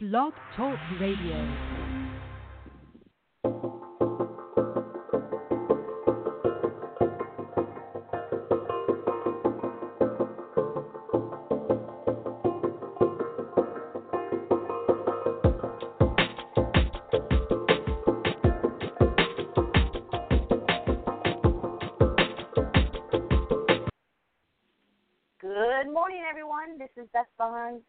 Blog Talk Radio. Good morning, everyone. This is Beth Barnes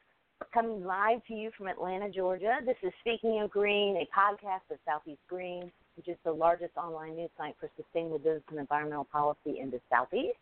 coming live to you from Atlanta, Georgia. This is Speaking of Green, a podcast of Southeast Green, which is the largest online news site for sustainable business and environmental policy in the Southeast.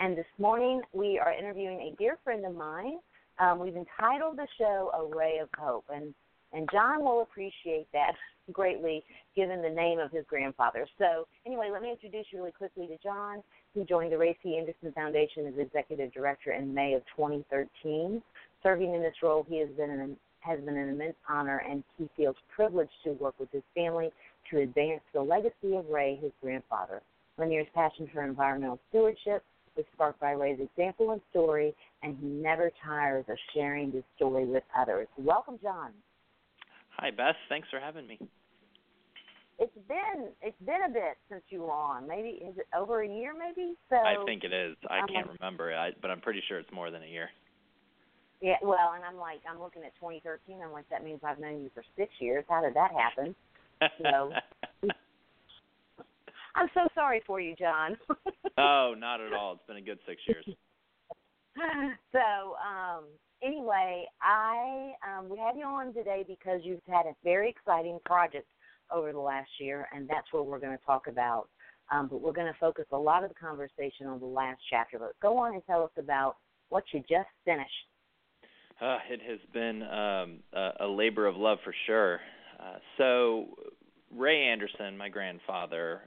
And this morning, we are interviewing a dear friend of mine. Um, we've entitled the show "A Ray of Hope," and and John will appreciate that greatly, given the name of his grandfather. So, anyway, let me introduce you really quickly to John, who joined the Ray C. Anderson Foundation as executive director in May of 2013. Serving in this role, he has been an has been an immense honor, and he feels privileged to work with his family to advance the legacy of Ray, his grandfather. Lanier's passion for environmental stewardship was sparked by Ray's example and story, and he never tires of sharing this story with others. Welcome, John. Hi, Beth. Thanks for having me. It's been it's been a bit since you were on. Maybe is it over a year? Maybe. So I think it is. I um, can't remember, I, but I'm pretty sure it's more than a year. Yeah. Well, and I'm like I'm looking at 2013. I'm like that means I've known you for six years. How did that happen? So I'm so sorry for you, John. oh, not at all. It's been a good six years. so um anyway, I um, we have you on today because you've had a very exciting project over the last year, and that's what we're going to talk about. Um, but we're going to focus a lot of the conversation on the last chapter. But go on and tell us about what you just finished. Uh, it has been um, a, a labor of love for sure. Uh, so, Ray Anderson, my grandfather,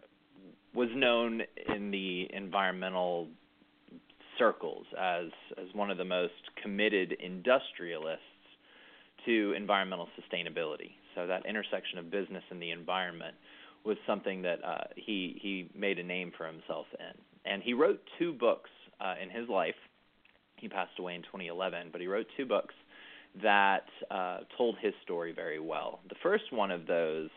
was known in the environmental circles as as one of the most committed industrialists to environmental sustainability. So that intersection of business and the environment was something that uh, he he made a name for himself in. And he wrote two books uh, in his life. He passed away in 2011, but he wrote two books that uh, told his story very well. The first one of those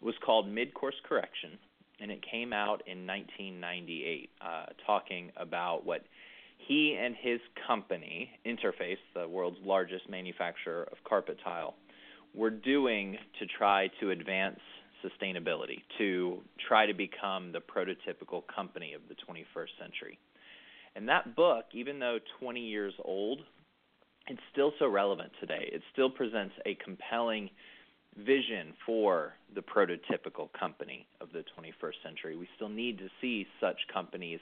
was called Mid Course Correction, and it came out in 1998, uh, talking about what he and his company, Interface, the world's largest manufacturer of carpet tile, were doing to try to advance sustainability, to try to become the prototypical company of the 21st century. And that book, even though 20 years old, it's still so relevant today. It still presents a compelling vision for the prototypical company of the 21st century. We still need to see such companies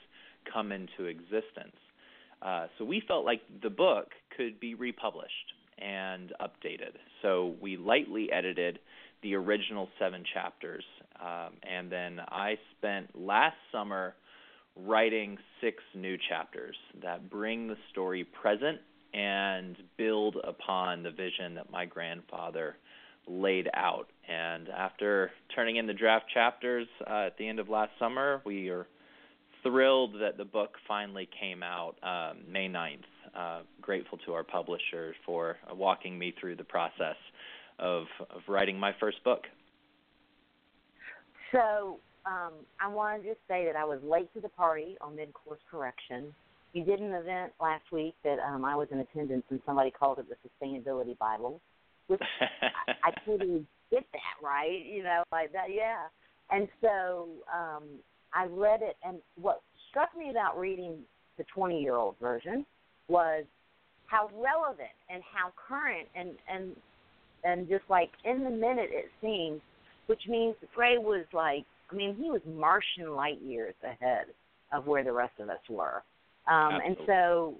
come into existence. Uh, so we felt like the book could be republished and updated. So we lightly edited the original seven chapters, um, and then I spent last summer writing six new chapters that bring the story present and build upon the vision that my grandfather laid out. And after turning in the draft chapters uh, at the end of last summer, we are thrilled that the book finally came out um, May 9th. Uh, grateful to our publisher for walking me through the process of, of writing my first book. So um, I want to just say that I was late to the party on mid course correction. You did an event last week that um, I was in attendance, and somebody called it the Sustainability Bible which I, I totally get that, right? You know, like that, yeah. And so um, I read it, and what struck me about reading the 20 year old version was how relevant and how current and and and just like in the minute it seems, which means Ray was like, I mean, he was Martian light years ahead of where the rest of us were. Um, and so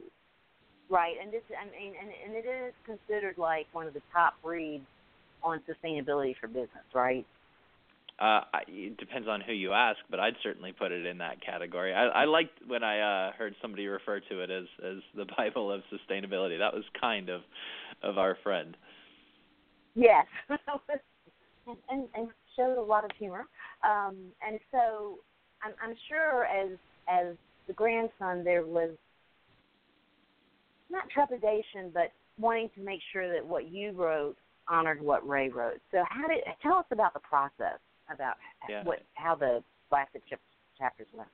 Right, and this, I mean, and, and it is considered like one of the top reads on sustainability for business, right? Uh, it depends on who you ask, but I'd certainly put it in that category. I, I liked when I uh, heard somebody refer to it as as the Bible of sustainability. That was kind of of our friend. Yes, and and showed a lot of humor. Um, and so I'm, I'm sure as as the grandson, there was not trepidation, but wanting to make sure that what you wrote honored what Ray wrote. So how did tell us about the process about yeah. what how the classic chapters went.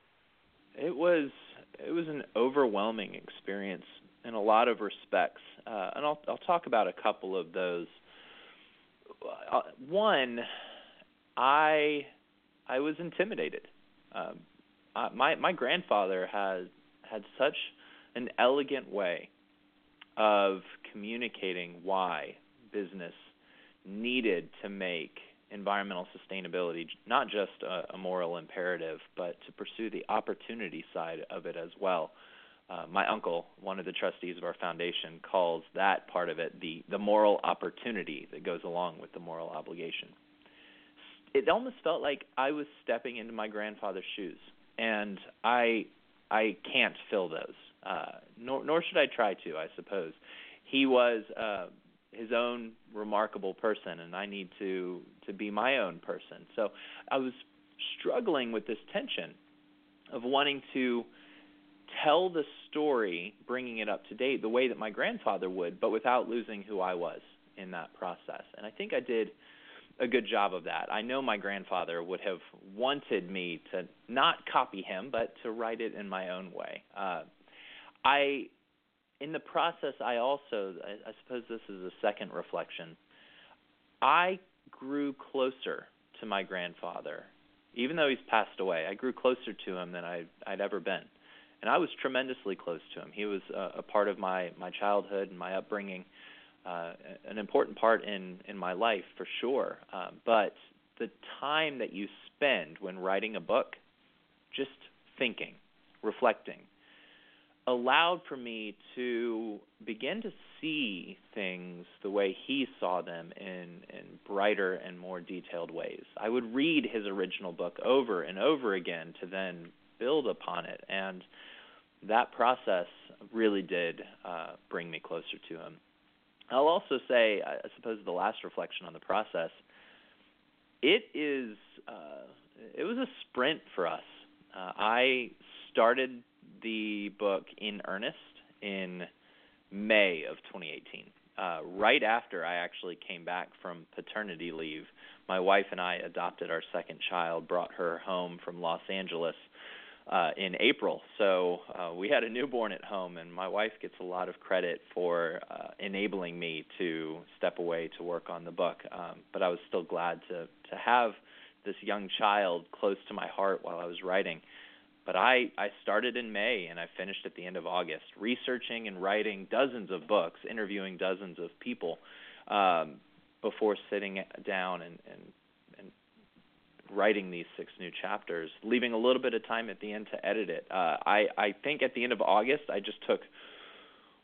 It was it was an overwhelming experience in a lot of respects, uh, and I'll I'll talk about a couple of those. Uh, one, I I was intimidated. Um, uh, my my grandfather had had such an elegant way of communicating why business needed to make environmental sustainability not just a, a moral imperative, but to pursue the opportunity side of it as well. Uh, my uncle, one of the trustees of our foundation, calls that part of it the the moral opportunity that goes along with the moral obligation. It almost felt like I was stepping into my grandfather's shoes, and I I can't fill those. Uh, nor nor should I try to. I suppose he was uh, his own remarkable person and I need to to be my own person. So I was struggling with this tension of wanting to tell the story, bringing it up to date the way that my grandfather would, but without losing who I was in that process. And I think I did a good job of that. I know my grandfather would have wanted me to not copy him, but to write it in my own way. Uh, I in the process, I also, I, I suppose this is a second reflection. I grew closer to my grandfather, even though he's passed away. I grew closer to him than I, I'd ever been, and I was tremendously close to him. He was a, a part of my my childhood and my upbringing, uh, an important part in in my life for sure. Uh, but the time that you spend when writing a book, just thinking, reflecting, allowed for me to begin to see things the way he saw them in in brighter and more detailed ways. I would read his original book over and over again to then build upon it and that process really did uh, bring me closer to him. I'll also say, I suppose, the last reflection on the process. It is, uh, it was a sprint for us. Uh, I started the book in earnest in May of 2018. Uh, right after I actually came back from paternity leave, my wife and I adopted our second child, brought her home from Los Angeles uh, in April. So uh, we had a newborn at home, and my wife gets a lot of credit for uh, enabling me to step away to work on the book. Um, but I was still glad to to have this young child close to my heart while I was writing. But I, I started in May and I finished at the end of August, researching and writing dozens of books, interviewing dozens of people um, before sitting down and, and, and writing these six new chapters, leaving a little bit of time at the end to edit it. Uh, I, I think at the end of August, I just took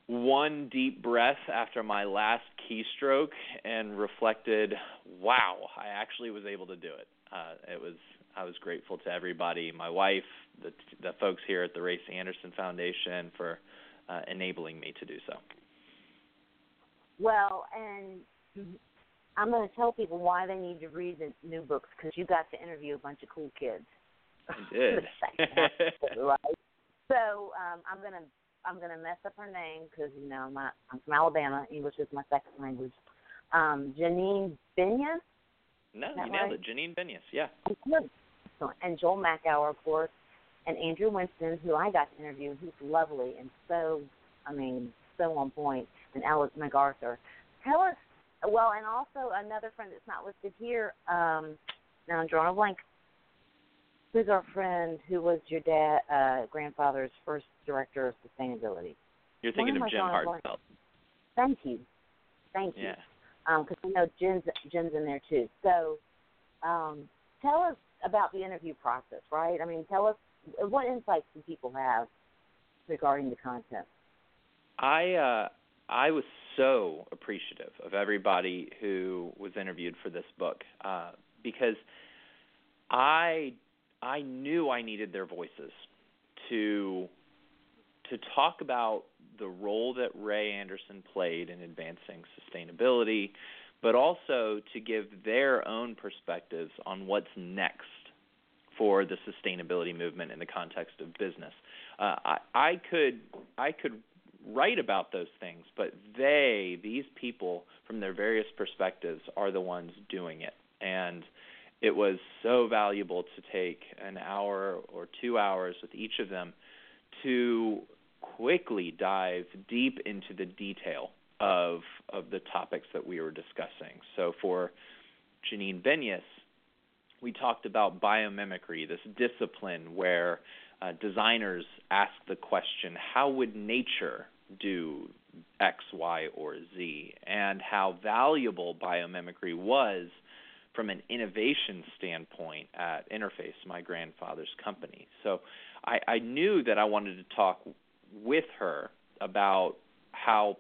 one deep breath after my last keystroke and reflected, wow, I actually was able to do it. Uh, it was I was grateful to everybody, my wife, the the folks here at the Ray C. Anderson Foundation for uh, enabling me to do so. Well, and I'm going to tell people why they need to read the new books because you got to interview a bunch of cool kids. I did. right. So um, I'm gonna I'm gonna mess up her name because you know I'm not, I'm from Alabama. English is my second language. Um, Janine Benyus. No, you nailed it. Janine Benyus. Yeah. And Joel Makower, of course, and Andrew Winston, who I got to interview. He's lovely and so, I mean, so on point. And Alex MacArthur. Tell us, well, and also another friend that's not listed here. Um, now I'm drawing a blank. Who's our friend who was your dad, uh, grandfather's first director of sustainability? You're thinking of Jim Hartzfeld. Thank you, thank you. Yeah. Because um, I know Jen's Jen's in there too. So, um, tell us about the interview process, right? I mean, tell us what insights do people have regarding the content? I uh, I was so appreciative of everybody who was interviewed for this book uh, because I I knew I needed their voices to to talk about the role that Ray Anderson played in advancing sustainability, but also to give their own perspectives on what's next for the sustainability movement in the context of business. Uh, I, I could I could write about those things, but they, these people, from their various perspectives, are the ones doing it. And it was so valuable to take an hour or two hours with each of them to quickly dive deep into the detail of of the topics that we were discussing. So for Janine Benyus, we talked about biomimicry, this discipline where uh, designers ask the question, how would nature do X, Y, or Z, and how valuable biomimicry was from an innovation standpoint at Interface, my grandfather's company. So I, I knew that I wanted to talk with her about how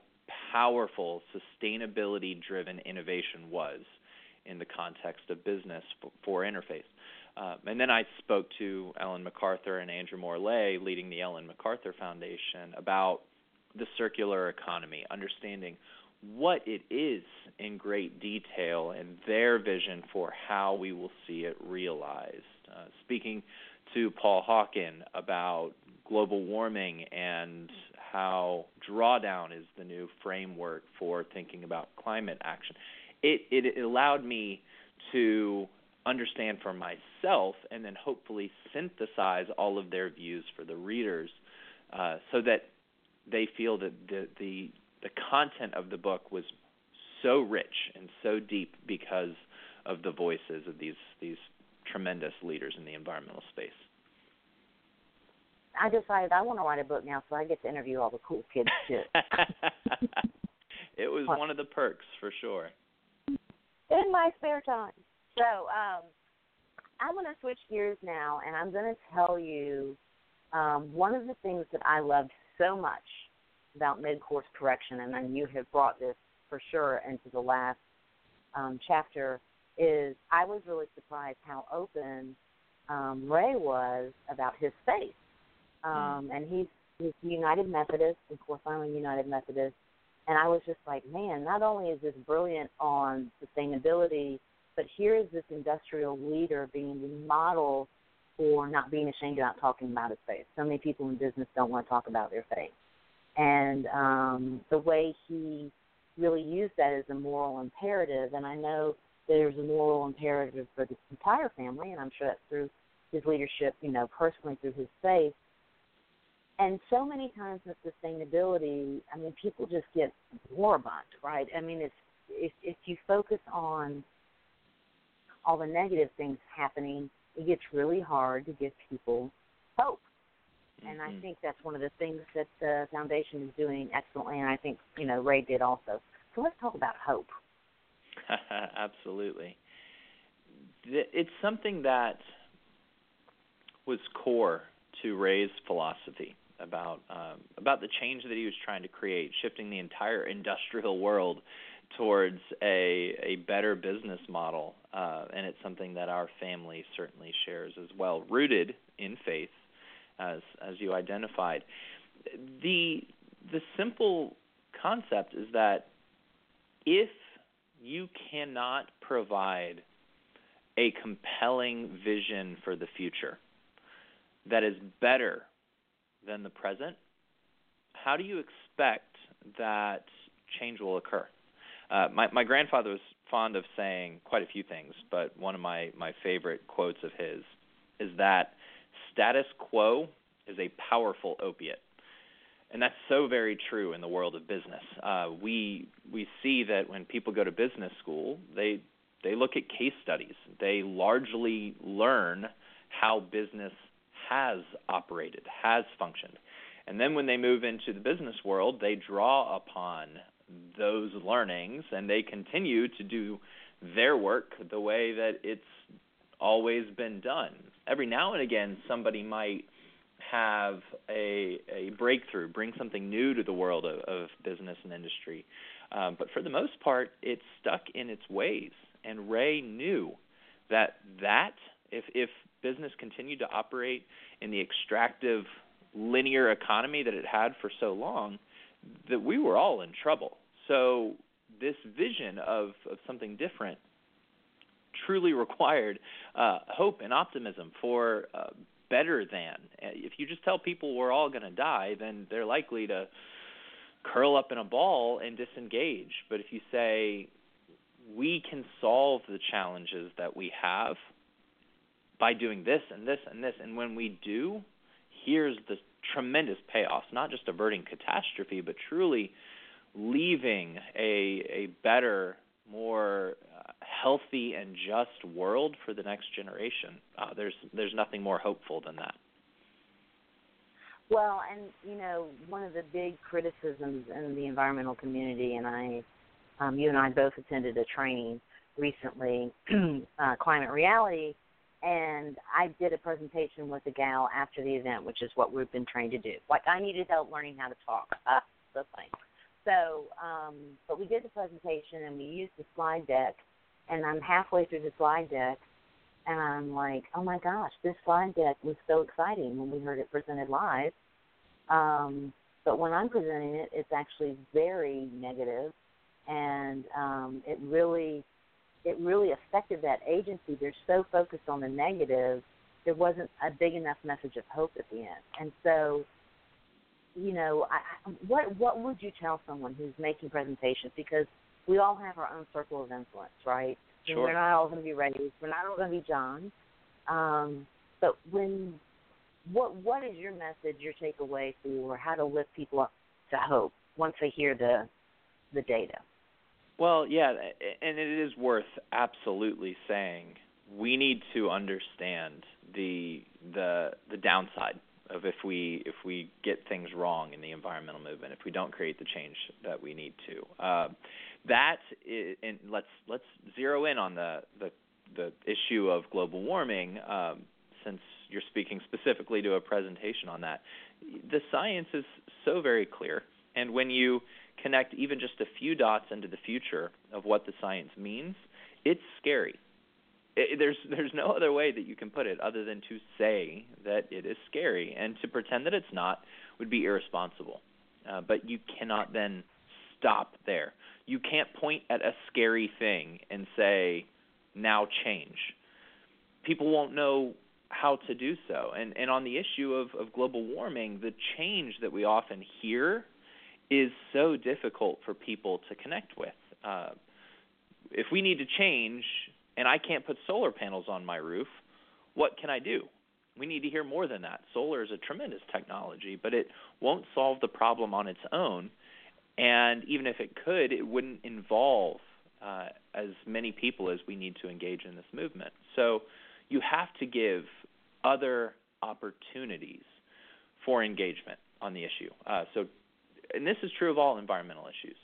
powerful sustainability driven innovation was in the context of business for, for Interface. Uh, and then I spoke to Ellen MacArthur and Andrew Morlet, leading the Ellen MacArthur Foundation, about the circular economy, understanding what it is in great detail and their vision for how we will see it realized. Uh, speaking to Paul Hawken about global warming and how drawdown is the new framework for thinking about climate action. It, it, allowed me to understand for myself and then hopefully synthesize all of their views for the readers uh, so that they feel that the, the the content of the book was so rich and so deep because of the voices of these these tremendous leaders in the environmental space. I decided I want to write a book now, so I get to interview all the cool kids too. it was one of the perks for sure. In my spare time. So um, I'm going to switch gears now, and I'm going to tell you um, one of the things that I loved so much about mid-course correction, and then you have brought this for sure into the last um, chapter, is I was really surprised how open um, Ray was about his faith. Um, and he's, he's United Methodist, of course I'm a United Methodist. And I was just like, man, not only is this brilliant on sustainability, but here is this industrial leader being the model for not being ashamed about talking about his faith. So many people in business don't want to talk about their faith and um, the way he really used that as a moral imperative. And I know there's a moral imperative for the entire family, and I'm sure that's through his leadership, you know, personally through his faith. And so many times with sustainability, I mean, people just get moribund, right? I mean, it's if if you focus on all the negative things happening, it gets really hard to give people hope. And I mm-hmm. think that's one of the things that the foundation is doing excellently, and I think you know Ray did also. So let's talk about hope. Absolutely, it's something that was core to Ray's philosophy about um, about the change that he was trying to create, shifting the entire industrial world towards a a better business model, uh, and it's something that our family certainly shares as well, rooted in faith as as you identified. The the simple concept is that if you cannot provide a compelling vision for the future that is better than the present, how do you expect that change will occur? Uh, my, my grandfather was fond of saying quite a few things, but one of my, my favorite quotes of his is that status quo is a powerful opiate. And that's so very true in the world of business. Uh, we we see that when people go to business school, they they look at case studies. They largely learn how business has operated, has functioned. And then when they move into the business world, they draw upon those learnings and they continue to do their work the way that it's always been done. Every now and again, somebody might have a a breakthrough, bring something new to the world of, of business and industry. Um, but for the most part, it's stuck in its ways. And Ray knew that that if if business continued to operate in the extractive linear economy that it had for so long, that we were all in trouble. So this vision of, of something different truly required uh, hope and optimism for uh, better than. If you just tell people we're all going to die, then they're likely to curl up in a ball and disengage. But if you say, we can solve the challenges that we have by doing this and this and this, and when we do, here's the tremendous payoffs, not just averting catastrophe, but truly leaving a, a better, more uh, healthy and just world for the next generation. Uh, there's there's nothing more hopeful than that. Well, and you know, one of the big criticisms in the environmental community, and I, um, you and I both attended a training recently, uh, climate reality, and I did a presentation with a gal after the event, which is what we've been trained to do. Like I needed help learning how to talk. so funny. So, um, but we did the presentation and we used the slide deck, and I'm halfway through the slide deck, and I'm like, oh my gosh, this slide deck was so exciting when we heard it presented live. Um, but when I'm presenting it, it's actually very negative, and um, it really, it really affected that agency. They're so focused on the negative, there wasn't a big enough message of hope at the end. And so, you know, I, what what would you tell someone who's making presentations? Because we all have our own circle of influence, right? Sure. We're not all going to be Rays. We're not all going to be John. Um, but when, what what is your message, your takeaway for how to lift people up to hope once they hear the the data? Well, yeah, and it is worth absolutely saying we need to understand the the the downside of if we if we get things wrong in the environmental movement, if we don't create the change that we need to. Uh, that is, and let's let's zero in on the the, the issue of global warming, um, since you're speaking specifically to a presentation on that. The science is so very clear, and when you connect even just a few dots into the future of what the science means, it's scary. It, there's there's no other way that you can put it other than to say that it is scary, and to pretend that it's not would be irresponsible. Uh, but you cannot then stop there you can't point at a scary thing and say, now change. People won't know how to do so. And and on the issue of, of global warming, the change that we often hear is so difficult for people to connect with. Uh, if we need to change and I can't put solar panels on my roof, what can I do? We need to hear more than that. Solar is a tremendous technology, but it won't solve the problem on its own. And even if it could, it wouldn't involve uh, as many people as we need to engage in this movement. So you have to give other opportunities for engagement on the issue. Uh, so, and this is true of all environmental issues.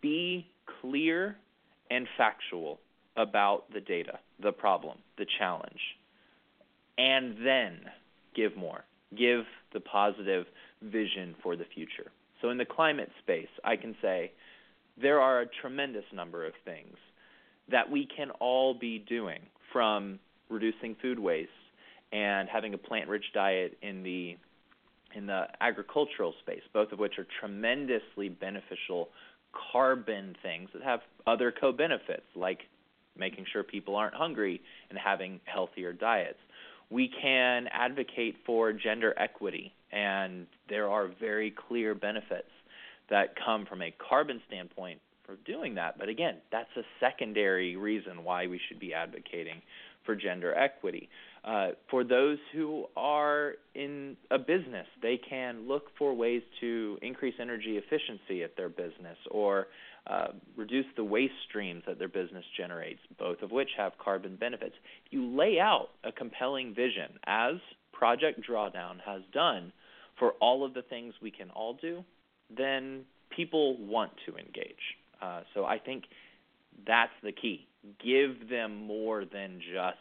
Be clear and factual about the data, the problem, the challenge, and then give more. Give the positive vision for the future. So in the climate space, I can say there are a tremendous number of things that we can all be doing from reducing food waste and having a plant-rich diet in the in the agricultural space, both of which are tremendously beneficial carbon things that have other co-benefits like making sure people aren't hungry and having healthier diets. We can advocate for gender equity and there are very clear benefits that come from a carbon standpoint for doing that. But again, that's a secondary reason why we should be advocating for gender equity. Uh, for those who are in a business, they can look for ways to increase energy efficiency at their business or uh, reduce the waste streams that their business generates, both of which have carbon benefits. If you lay out a compelling vision, as Project Drawdown has done, for all of the things we can all do, then people want to engage. Uh, so I think that's the key. Give them more than just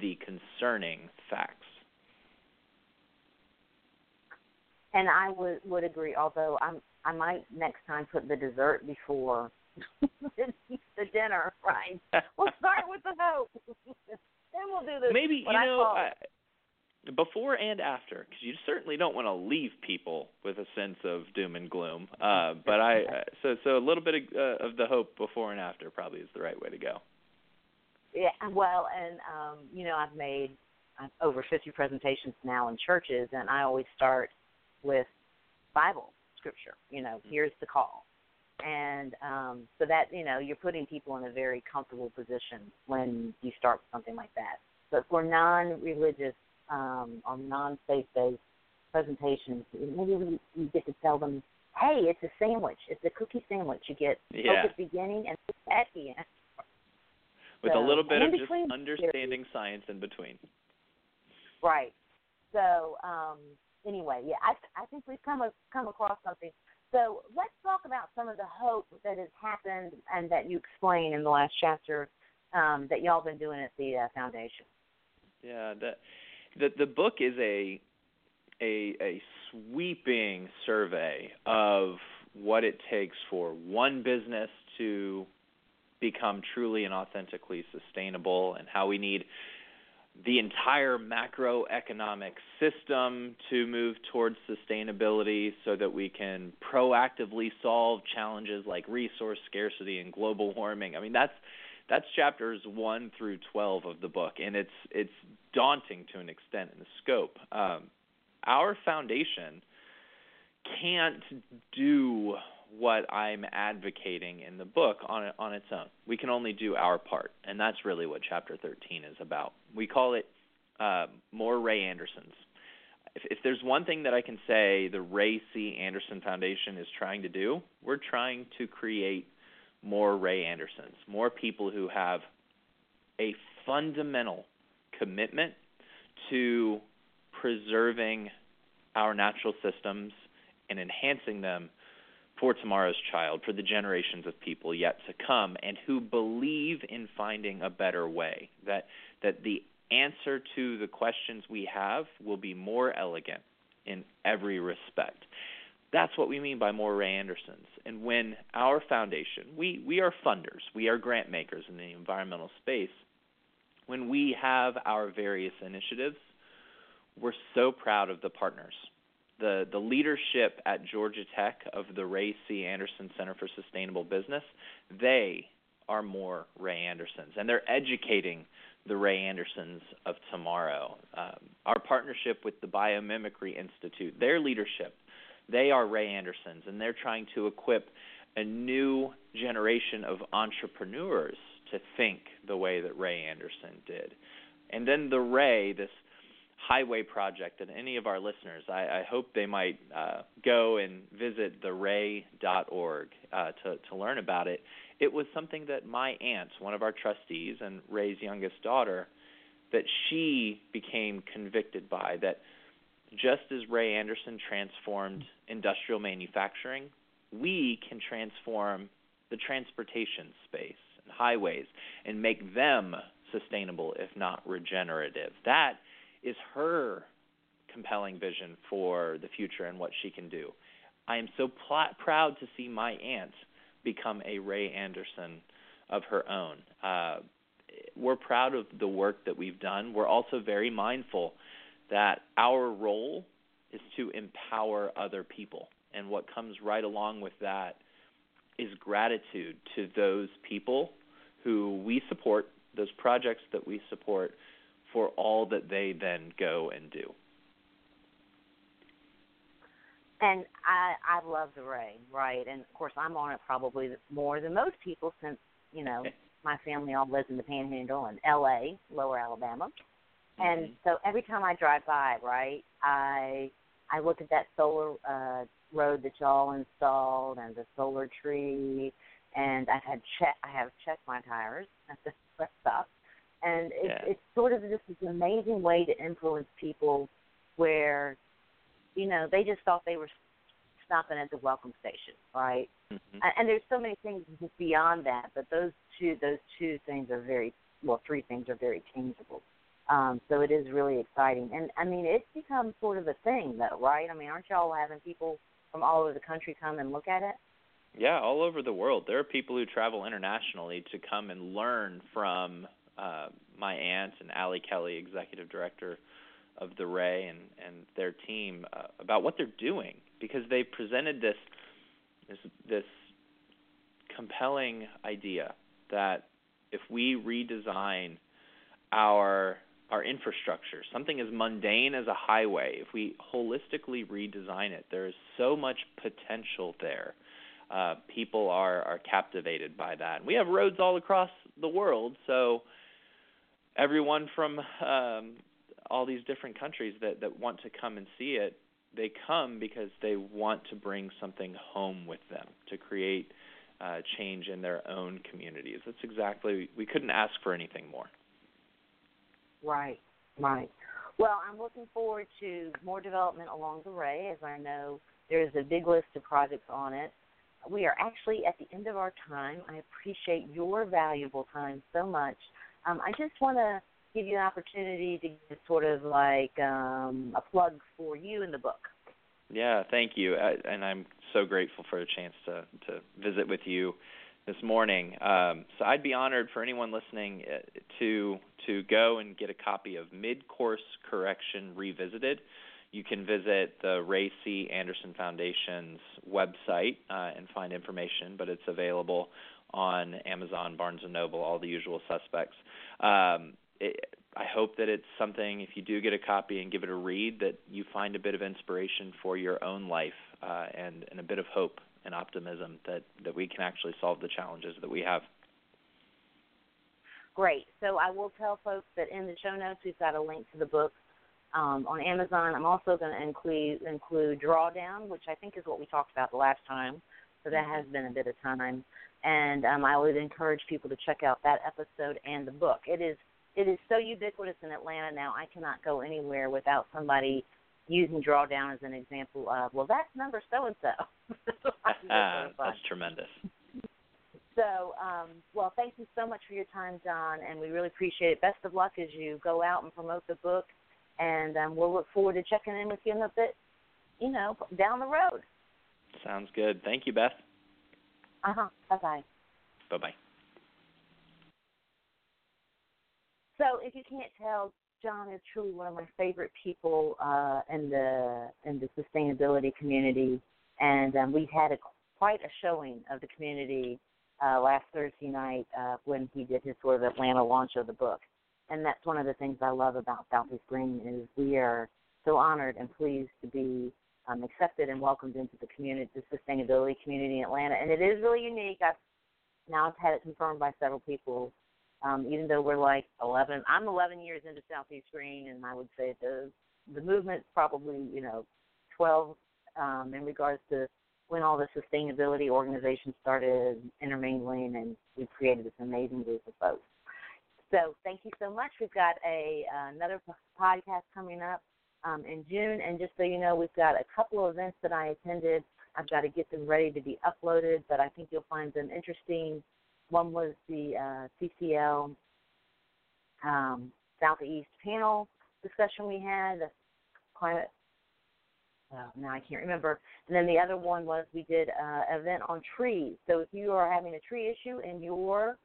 the concerning facts. And I would would agree. Although I'm I might next time put the dessert before the dinner. Right. we'll start with the hope. then we'll do this. Maybe you know. I, before and after, because you certainly don't want to leave people with a sense of doom and gloom. Uh, but I, uh, so so a little bit of, uh, of the hope before and after probably is the right way to go. Yeah, well, and um, you know, I've made uh, over 50 presentations now in churches, and I always start with Bible scripture. You know, here's the call, and um, so that you know you're putting people in a very comfortable position when you start something like that. But for non-religious um, or non-faith-based presentations, maybe we, we get to tell them, "Hey, it's a sandwich. It's a cookie sandwich. You get yeah. at the beginning and at the end." With so, a little bit of just understanding science in between. Right. So um, anyway, yeah, I I think we've come a, come across something. So let's talk about some of the hope that has happened and that you explain in the last chapter um, that y'all been doing at the uh, foundation. Yeah, the the the book is a a a sweeping survey of what it takes for one business to become truly and authentically sustainable and how we need the entire macroeconomic system to move towards sustainability so that we can proactively solve challenges like resource scarcity and global warming. I mean that's that's chapters 1 through 12 of the book and it's it's daunting to an extent in the scope. Um, our foundation can't do what I'm advocating in the book on on its own. We can only do our part, and that's really what chapter 13 is about. We call it uh, more Ray Andersons. If, if there's one thing that I can say the Ray C. Anderson Foundation is trying to do, we're trying to create more Ray Andersons, more people who have a fundamental commitment to preserving our natural systems and enhancing them for tomorrow's child, for the generations of people yet to come, and who believe in finding a better way. That that the answer to the questions we have will be more elegant in every respect. That's what we mean by more Ray Andersons. And when our foundation, we, we are funders, we are grant makers in the environmental space, when we have our various initiatives, we're so proud of the partners the the leadership at Georgia Tech of the Ray C. Anderson Center for Sustainable Business, they are more Ray Andersons, and they're educating the Ray Andersons of tomorrow. Um, our partnership with the Biomimicry Institute, their leadership, they are Ray Andersons, and they're trying to equip a new generation of entrepreneurs to think the way that Ray Anderson did. And then the Ray, this highway project and any of our listeners, I, I hope they might uh, go and visit theray.org uh, to, to learn about it. It was something that my aunt, one of our trustees and Ray's youngest daughter, that she became convicted by that just as Ray Anderson transformed industrial manufacturing, we can transform the transportation space and highways and make them sustainable if not regenerative. That is her compelling vision for the future and what she can do. I am so pl- proud to see my aunt become a Ray Anderson of her own. Uh, we're proud of the work that we've done. We're also very mindful that our role is to empower other people. And what comes right along with that is gratitude to those people who we support, those projects that we support, for all that they then go and do. And I I love the Ray, right? And of course I'm on it probably more than most people since you know my family all lives in the Panhandle and L.A., Lower Alabama, and mm-hmm. so every time I drive by, right, I I look at that solar uh, road that y'all installed and the solar tree, and I've had check I have checked my tires at the rest stop, and it's yeah. it's sort of just this amazing way to influence people where you know they just thought they were stopping at the welcome station right mm-hmm. and there's so many things beyond that but those two those two things are very well three things are very tangible um so it is really exciting and i mean it's become sort of a thing though right i mean aren't y'all having people from all over the country come and look at it yeah, all over the world. There are people who travel internationally to come and learn from uh, my aunt and Allie Kelly, executive director of the Ray, and and their team uh, about what they're doing because they presented this this this compelling idea that if we redesign our our infrastructure, something as mundane as a highway, if we holistically redesign it, there is so much potential there. Uh, people are are captivated by that. And we have roads all across the world, so everyone from um, all these different countries that that want to come and see it, they come because they want to bring something home with them to create uh, change in their own communities. That's exactly we couldn't ask for anything more. Right, right. Well, I'm looking forward to more development along the way, as I know there's a big list of projects on it. We are actually at the end of our time. I appreciate your valuable time so much. Um, I just want to give you an opportunity to sort of like um, a plug for you in the book. Yeah, thank you, I, and I'm so grateful for the chance to to visit with you this morning. Um, so I'd be honored for anyone listening uh, to to go and get a copy of Mid Course Correction Revisited. You can visit the Ray C. Anderson Foundation's website uh, and find information, but it's available on Amazon, Barnes and Noble, all the usual suspects. Um, it, I hope that it's something, if you do get a copy and give it a read, that you find a bit of inspiration for your own life uh, and, and a bit of hope and optimism that, that we can actually solve the challenges that we have. Great. So I will tell folks that in the show notes we've got a link to the book um, on Amazon. I'm also going to include include Drawdown, which I think is what we talked about the last time. So that has been a bit of time, and um, I would encourage people to check out that episode and the book. It is it is so ubiquitous in Atlanta now. I cannot go anywhere without somebody using drawdown as an example of, well, that's number so and so. That's tremendous. So, um, well, thank you so much for your time, John, and we really appreciate it. Best of luck as you go out and promote the book, and um, we'll look forward to checking in with you in a bit, you know, down the road. Sounds good. Thank you, Beth. Uh huh. Bye bye. Bye bye. So, if you can't tell, John is truly one of my favorite people uh, in the in the sustainability community, and um, we've had a quite a showing of the community uh, last Thursday night uh, when he did his sort of Atlanta launch of the book. And that's one of the things I love about Southeast Green is we are so honored and pleased to be um, accepted and welcomed into the community, the sustainability community in Atlanta. And it is really unique. I've now I've had it confirmed by several people um, even though we're like 11, I'm 11 years into Southeast Green, and I would say the the movement's probably you know 12 um, in regards to when all the sustainability organizations started intermingling, and we created this amazing group of folks. So thank you so much. We've got a uh, another podcast coming up um, in June, and just so you know, we've got a couple of events that I attended. I've got to get them ready to be uploaded, but I think you'll find them interesting one was the uh, CCL um, Southeast panel discussion we had, climate. Uh, now I can't remember. And then the other one was we did uh, an event on trees. So if you are having a tree issue in your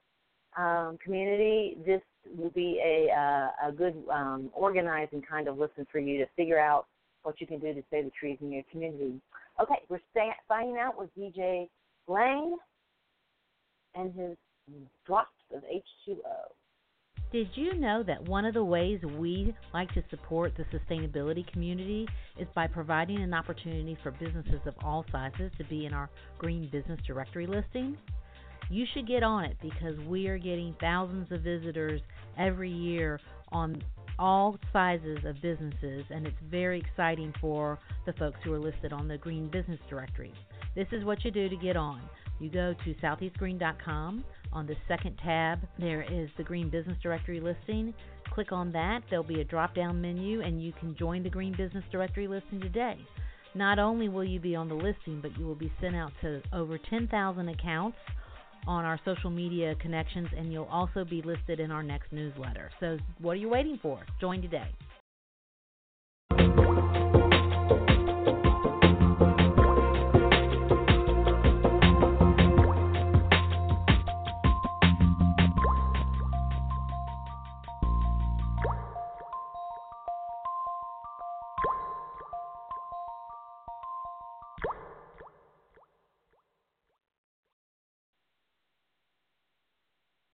um, community, this will be a uh, a good um, organizing kind of listen for you to figure out what you can do to save the trees in your community. Okay, we're signing out with DJ Lang and his drops of H2O. Did you know that one of the ways we like to support the sustainability community is by providing an opportunity for businesses of all sizes to be in our Green Business Directory listing? You should get on it because we are getting thousands of visitors every year on all sizes of businesses, and it's very exciting for the folks who are listed on the Green Business Directory. This is what you do to get on. You go to southeastgreen.com. On the second tab, there is the Green Business Directory listing. Click on that. There'll be a drop down menu, and you can join the Green Business Directory listing today. Not only will you be on the listing, but you will be sent out to over 10,000 accounts on our social media connections, and you'll also be listed in our next newsletter. So, what are you waiting for? Join today.